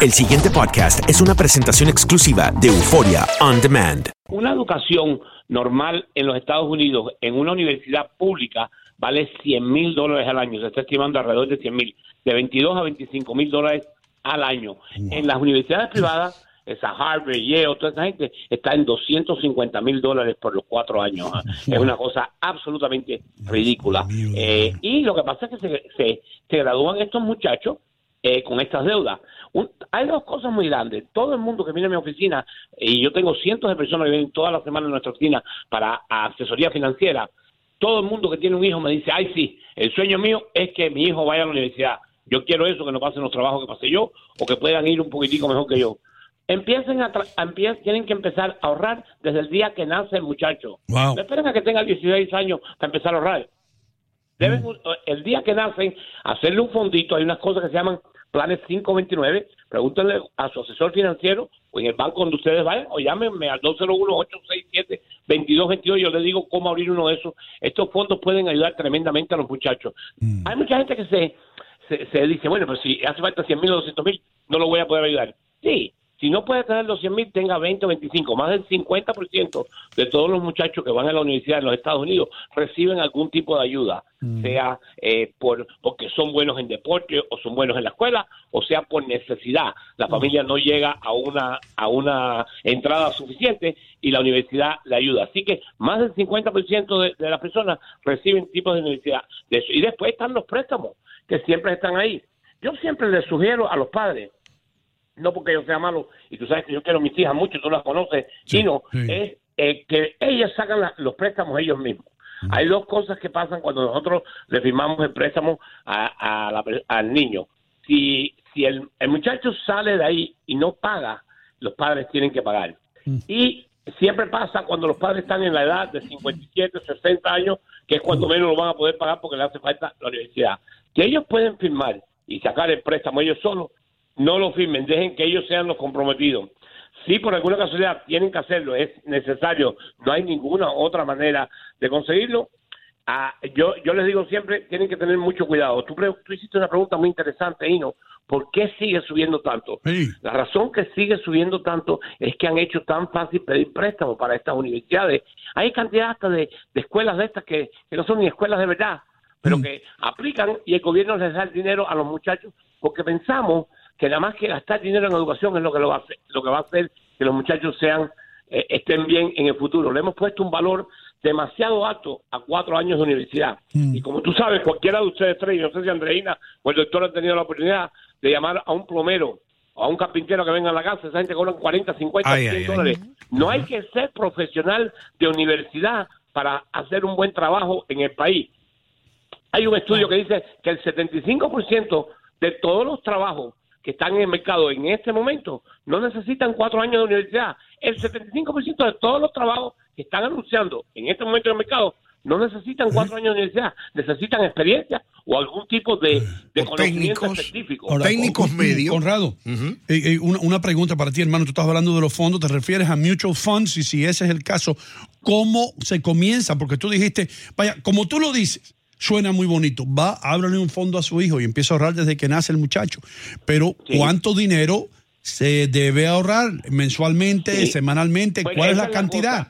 El siguiente podcast es una presentación exclusiva de Euforia On Demand. Una educación normal en los Estados Unidos en una universidad pública vale 100 mil dólares al año. Se está estimando alrededor de 100 mil, de 22 a 25 mil dólares al año. En las universidades privadas, esa Harvard, Yale, toda esa gente está en 250 mil dólares por los cuatro años. Es una cosa absolutamente ridícula. Eh, y lo que pasa es que se, se, se gradúan estos muchachos eh, con estas deudas. Un- hay dos cosas muy grandes. Todo el mundo que viene a mi oficina, y yo tengo cientos de personas que vienen todas las semanas a nuestra oficina para asesoría financiera, todo el mundo que tiene un hijo me dice, ay sí, el sueño mío es que mi hijo vaya a la universidad. Yo quiero eso, que no pasen los trabajos que pasé yo, o que puedan ir un poquitico mejor que yo. Empiecen a, tra- tienen que empezar a ahorrar desde el día que nace el muchacho. Wow. No esperen a que tenga 16 años para empezar a ahorrar. Deben, el día que nacen, hacerle un fondito. Hay unas cosas que se llaman planes 529. Pregúntenle a su asesor financiero o en el banco donde ustedes vayan o llámenme al 201-867-2222. Yo les digo cómo abrir uno de esos. Estos fondos pueden ayudar tremendamente a los muchachos. Hay mucha gente que se, se, se dice, bueno, pero si hace falta 100 mil o 200 mil, no lo voy a poder ayudar. Sí, si no puede tener los 100 mil, tenga 20 o 25. Más del 50% de todos los muchachos que van a la universidad en los Estados Unidos reciben algún tipo de ayuda, sea eh, por porque son buenos en deporte o son buenos en la escuela, o sea por necesidad. La familia no llega a una a una entrada suficiente y la universidad le ayuda. Así que más del 50% de, de las personas reciben tipos de universidad. De eso. Y después están los préstamos, que siempre están ahí. Yo siempre les sugiero a los padres no porque yo sea malo, y tú sabes que yo quiero a mis hijas mucho, tú las conoces, Sí, sino sí. es eh, que ellas sacan la- los préstamos ellos mismos. Hay dos cosas que pasan cuando nosotros le firmamos el préstamo a, a la al niño. Si, si el, el muchacho sale de ahí y no paga, los padres tienen que pagar. Y siempre pasa cuando los padres están en la edad de 57, 60 años, que es cuando menos lo van a poder pagar porque le hace falta la universidad. Que ellos pueden firmar y sacar el préstamo ellos solos, no lo firmen, dejen que ellos sean los comprometidos. Si por alguna casualidad tienen que hacerlo, es necesario, no hay ninguna otra manera de conseguirlo. Ah, yo, yo les digo siempre, tienen que tener mucho cuidado. Tú, hiciste una pregunta muy interesante, Ino. ¿Por qué sigue subiendo tanto? Sí. La razón que sigue subiendo tanto es que han hecho tan fácil pedir préstamos para estas universidades. Hay cantidad hasta de, de escuelas de estas que, que no son ni escuelas de verdad, pero que aplican y el gobierno les da el dinero a los muchachos porque pensamos que nada más que gastar dinero en educación es lo que lo va a hacer, lo que va a hacer que los muchachos sean eh, estén bien en el futuro. Le hemos puesto un valor demasiado alto a cuatro años de universidad. Y como tú sabes, cualquiera de ustedes tres, y no sé si Andreina o el doctor han tenido la oportunidad de llamar a un plomero o a un carpintero que venga a la casa, esa gente cobran 40, 50, Ay, 100 ay, ay. dólares. No hay que ser profesional de universidad para hacer un buen trabajo en el país. Hay un estudio que dice que el 75% de todos los trabajos que están en el mercado en este momento no necesitan cuatro años de universidad. El 75% de todos los trabajos que están anunciando en este momento en el mercado no necesitan cuatro años de universidad, necesitan experiencia o algún tipo de, de O conocimiento técnicos. específico. Ahora, Técnicos medios. Conrado, eh, eh, una, una pregunta para ti, hermano. Tú estás hablando de los fondos, te refieres a mutual funds y si ese es el caso, ¿cómo se comienza? Porque tú dijiste, vaya, como tú lo dices, suena muy bonito. Va, ábrele un fondo a su hijo y empieza a ahorrar desde que nace el muchacho. Pero, Sí. ¿cuánto dinero se debe ahorrar mensualmente, Sí. semanalmente? Pues ¿Cuál es la cantidad?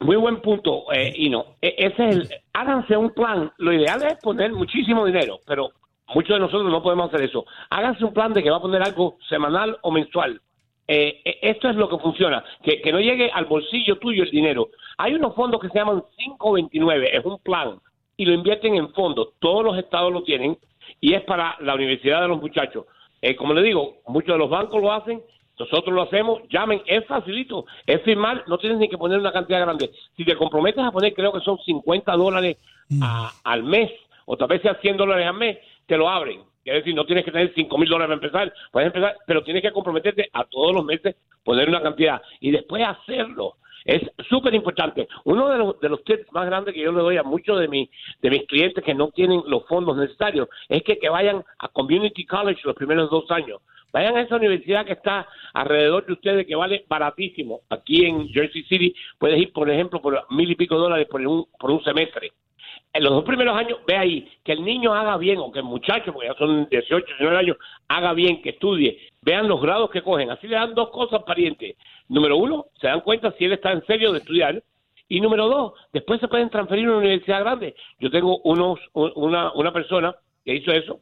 Muy buen punto, eh, Ino. E- ese es el, háganse un plan. Lo ideal es poner muchísimo dinero, pero muchos de nosotros no podemos hacer eso. Háganse un plan de que va a poner algo semanal o mensual. Eh, eh, esto es lo que funciona, que, que no llegue al bolsillo tuyo el dinero. Hay unos fondos que se llaman 529, es un plan, y lo invierten en fondos. Todos los estados lo tienen y es para la universidad de los muchachos. Eh, como le digo, muchos de los bancos lo hacen, nosotros lo hacemos, llamen, es facilito, es firmar, no tienes ni que poner una cantidad grande. Si te comprometes a poner, creo que son 50 dólares a- al mes, o tal vez sea 100 dólares al mes, te lo abren. Quiere decir, no tienes que tener 5 mil dólares para empezar, puedes empezar, pero tienes que comprometerte a todos los meses, poner una cantidad y después hacerlo. Es súper importante. Uno de los, de los tips más grandes que yo le doy a muchos de, mi, de mis clientes que no tienen los fondos necesarios es que, que vayan a Community College los primeros dos años, Vayan a esa universidad que está alrededor de ustedes, que vale baratísimo. Aquí en Jersey City puedes ir, por ejemplo, por mil y pico dólares por un, por un semestre. En los dos primeros años, ve ahí, que el niño haga bien, o que el muchacho, porque ya son 18, 19 años, haga bien, que estudie, vean los grados que cogen. Así le dan dos cosas parientes. Número uno, se dan cuenta si él está en serio de estudiar. Y número dos, después se pueden transferir a una universidad grande. Yo tengo unos, una, una persona que hizo eso,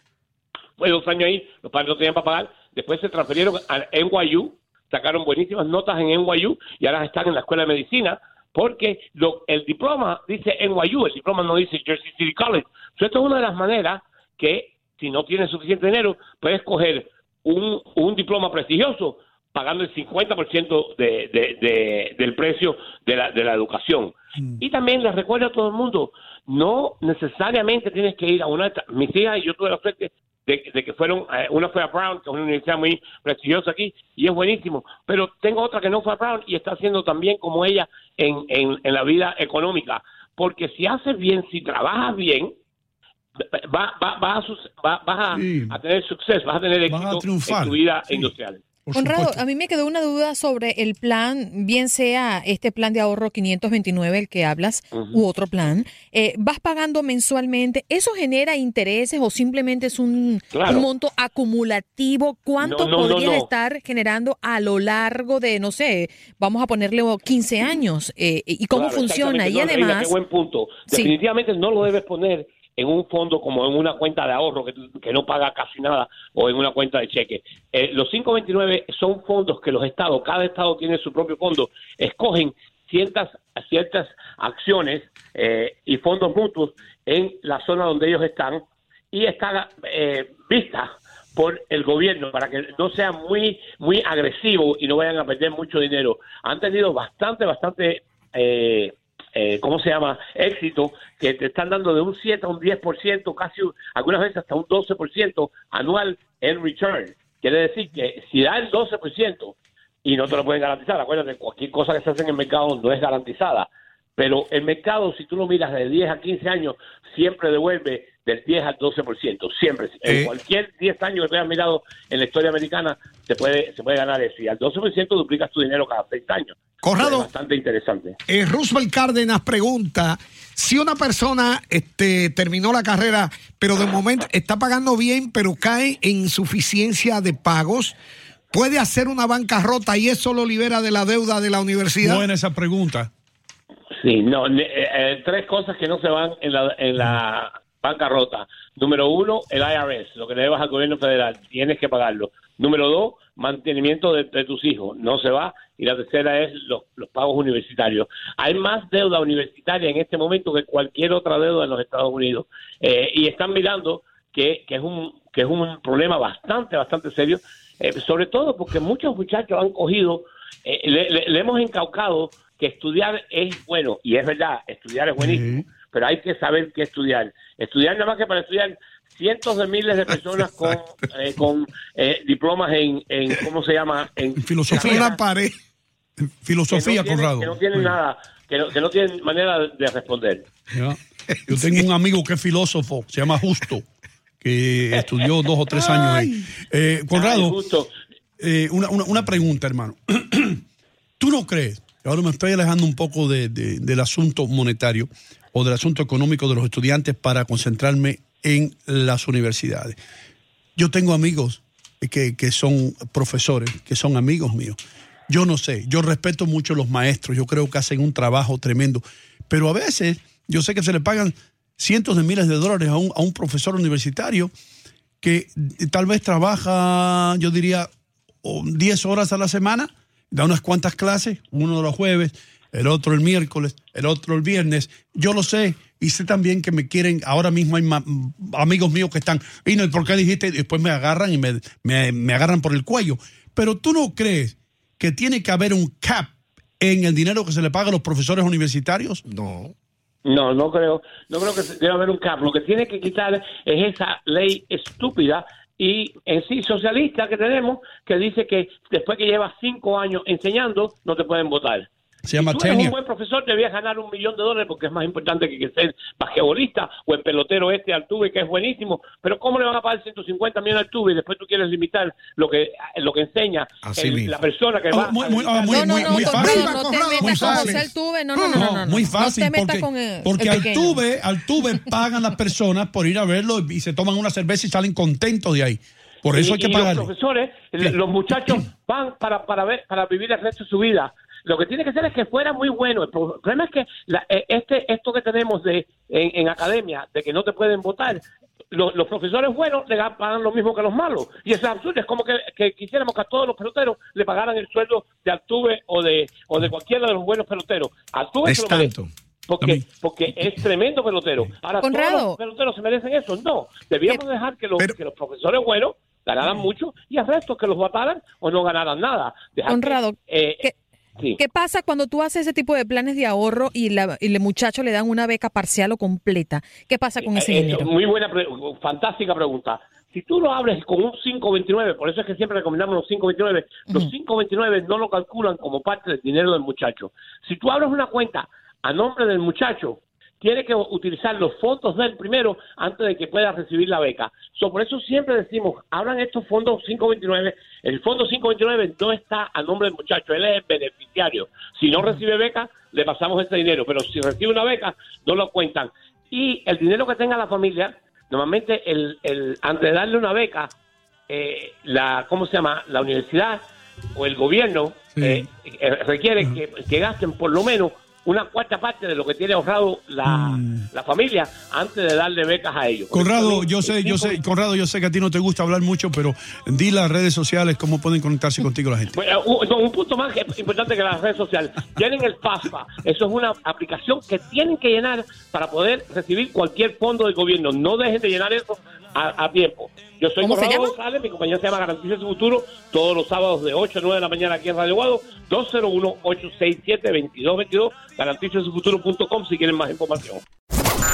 fue dos años ahí, los padres no tenían para pagar, después se transfirieron a NYU, sacaron buenísimas notas en NYU y ahora están en la escuela de medicina porque lo, el diploma dice NYU, el diploma no dice Jersey City College. esto es una de las maneras que, si no tienes suficiente dinero, puedes coger un, un diploma prestigioso pagando el 50% de, de, de, del precio de la, de la educación. Mm. Y también les recuerdo a todo el mundo, no necesariamente tienes que ir a una... Mis hijas y yo tuve la suerte de, que fueron, eh, una fue a Brown, que es una universidad muy prestigiosa aquí, y es buenísimo, pero tengo otra que no fue a Brown y está haciendo también como ella en, en, en la vida económica, porque si haces bien, si trabajas bien, va, va, vas, a, vas a, tener suceso, vas a tener éxito en tu vida industrial. Conrado, a mí me quedó una duda sobre el plan, bien sea este plan de ahorro 529, el que hablas, u otro plan. Eh, ¿Vas pagando mensualmente? ¿Eso genera intereses o simplemente es un, monto acumulativo? ¿Cuánto podría estar generando a lo largo de, no sé, vamos a ponerle 15 años? Eh, ¿Y cómo funciona? Y además... Qué buen punto. Definitivamente no lo debes poner en un fondo como en una cuenta de ahorro que, no paga casi nada o en una cuenta de cheque. Eh, los 529 son fondos que los estados, cada estado tiene su propio fondo, escogen ciertas, ciertas acciones eh, y fondos mutuos en la zona donde ellos están y está eh, vista por el gobierno para que no sea muy muy agresivo y no vayan a perder mucho dinero. Han tenido bastante, bastante eh, eh, ¿cómo se llama? Éxito, que te están dando de un 7 a un 10%, casi algunas veces hasta un 12% anual en return. Quiere decir que si da el 12% y no te lo pueden garantizar, acuérdate, cualquier cosa que se hace en el mercado no es garantizada, pero el mercado, si tú lo miras de 10 a 15 años, siempre devuelve del 10 al 12%, siempre. En eh. cualquier 10 años que tú hayas mirado en la historia americana, se puede, se puede ganar eso. Y al 12% duplicas tu dinero cada 6 años. Corrado. bastante interesante. Eh, Roosevelt Cárdenas pregunta, si una persona este, terminó la carrera, pero de momento está pagando bien, pero cae en insuficiencia de pagos, ¿puede hacer una bancarrota y eso lo libera de la deuda de la universidad? Buena esa pregunta. Sí, no, eh, eh, tres cosas que no se van en la, en la bancarrota. Número uno, el IRS, lo que le debas al gobierno federal, tienes que pagarlo. Número dos, mantenimiento de, tus hijos, no se va. Y la tercera es los, pagos universitarios. Hay más deuda universitaria en este momento que cualquier otra deuda en los Estados Unidos. Eh, y están mirando que, es un, que es un problema bastante, bastante serio, eh, sobre todo porque muchos muchachos han cogido, eh, le, hemos encaucado que estudiar es bueno, y es verdad, estudiar es buenísimo, pero hay que saber qué estudiar. Estudiar nada más que para estudiar cientos de miles de personas con, eh, con eh, diplomas en, en, ¿cómo se llama? En filosofía. la pared. Filosofía, que no que no tienen nada, que no, que no tienen manera de responder. Yo tengo un amigo que es filósofo, se llama Justo, que estudió dos o tres años ahí. Eh, Conrado, eh, una, una, una, pregunta, hermano. ¿Tú no crees? Ahora me estoy alejando un poco de, de, del asunto monetario o del asunto económico de los estudiantes para concentrarme en las universidades. Yo tengo amigos que, que son profesores, que son amigos míos. Yo no sé, yo respeto mucho a los maestros, yo creo que hacen un trabajo tremendo, pero a veces yo sé que se le pagan cientos de miles de dólares a un, a un profesor universitario que tal vez trabaja, yo diría, 10 horas a la semana, da unas cuantas clases, uno de los jueves, el otro el miércoles, el otro el viernes. Yo lo sé, y sé también que me quieren, ahora mismo hay amigos míos que están, y no, ¿por qué dijiste? después me agarran y me, me, agarran por el cuello. Pero tú no crees que tiene que haber un cap en el dinero que se le paga a los profesores universitarios? No. No, no creo, no creo que debe haber un cap. Lo que tiene que quitar es esa ley estúpida y en sí socialista que tenemos que dice que después que llevas cinco años enseñando no te pueden votar. Se llama si tú eres un buen profesor, debías ganar un millón de dólares porque es más importante que, que ser basquetbolista o el pelotero este Altuve, que es buenísimo. Pero ¿cómo le van a pagar 150 millones a Altuve y después tú quieres limitar lo que lo que enseña Así el- la persona que Oh, va muy- a muy- dedicar- muy- no, no, no, muy fácil. no te metas muy con fácil. José Altuve. No, no, no, no, no. muy no. fácil. No te metas porque con el, porque el pequeño. Altuve, Altuve pagan las personas por ir a verlo y se toman una cerveza y salen contentos de ahí. Por eso y, hay que y pagarle. los profesores, los muchachos van para, para ver, para vivir el resto de su vida. Lo que tiene que ser es que fuera muy bueno. El pro- problema es que la- eh, este esto que tenemos de en, en academia de que no te pueden votar, lo- los profesores buenos le pagan lo mismo que los malos. Y eso es absurdo. Es como que, que quisiéramos que a todos los peloteros le pagaran el sueldo de Altuve o de o de cualquiera de los buenos peloteros. Altuve Es tanto. Porque, porque es tremendo pelotero. Ahora, Conrado. ¿todos los peloteros se merecen eso? No. Debíamos dejar que los, Pero- que los profesores buenos ganaran mucho y al resto que los votaran o no ganaran nada. Dejar que, Conrado, eh, ¿qué- sí. ¿Qué pasa cuando tú haces ese tipo de planes de ahorro y, la, y el muchacho le dan una beca parcial o completa? ¿Qué pasa con ese Eh, dinero? Muy buena, fantástica pregunta. Si tú lo abres con un 529, por eso es que siempre recomendamos los 529, los 529 no lo calculan como parte del dinero del muchacho. Si tú abres una cuenta a nombre del muchacho, tiene que utilizar los fondos del primero antes de que pueda recibir la beca. So, por eso siempre decimos, abran estos fondos 529. El fondo 529 no está a nombre del muchacho, él es el beneficiario. Si no recibe beca, le pasamos ese dinero, pero si recibe una beca, no lo cuentan. Y el dinero que tenga la familia, normalmente el, el, antes de darle una beca, eh, la, ¿cómo se llama? La universidad o el gobierno Sí. eh, eh, requiere que, que gasten por lo menos una cuarta parte de lo que tiene ahorrado la, la familia antes de darle becas a ellos. Mm. Conrado, yo sé, yo sé, Conrado, yo sé que a ti no te gusta hablar mucho, pero di las redes sociales, cómo pueden conectarse contigo la gente. Bueno, un, no, un punto más importante que las redes sociales. Tienen el FAFA. Eso es una aplicación que tienen que llenar para poder recibir cualquier fondo del gobierno. No dejen de llenar eso a, a tiempo. Yo soy ¿Cómo se Conrado llama? González, mi compañía se llama Garantiza su Futuro, todos los sábados de 8 a 9 de la mañana aquí en Radio Guado, 201-867-2222, garantizasufuturo.com si quieren más información.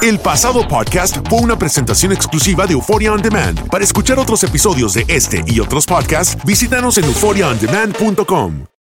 El pasado podcast fue una presentación exclusiva de Euphoria On Demand. Para escuchar otros episodios de este y otros podcasts, visítanos en euphoriaondemand.com.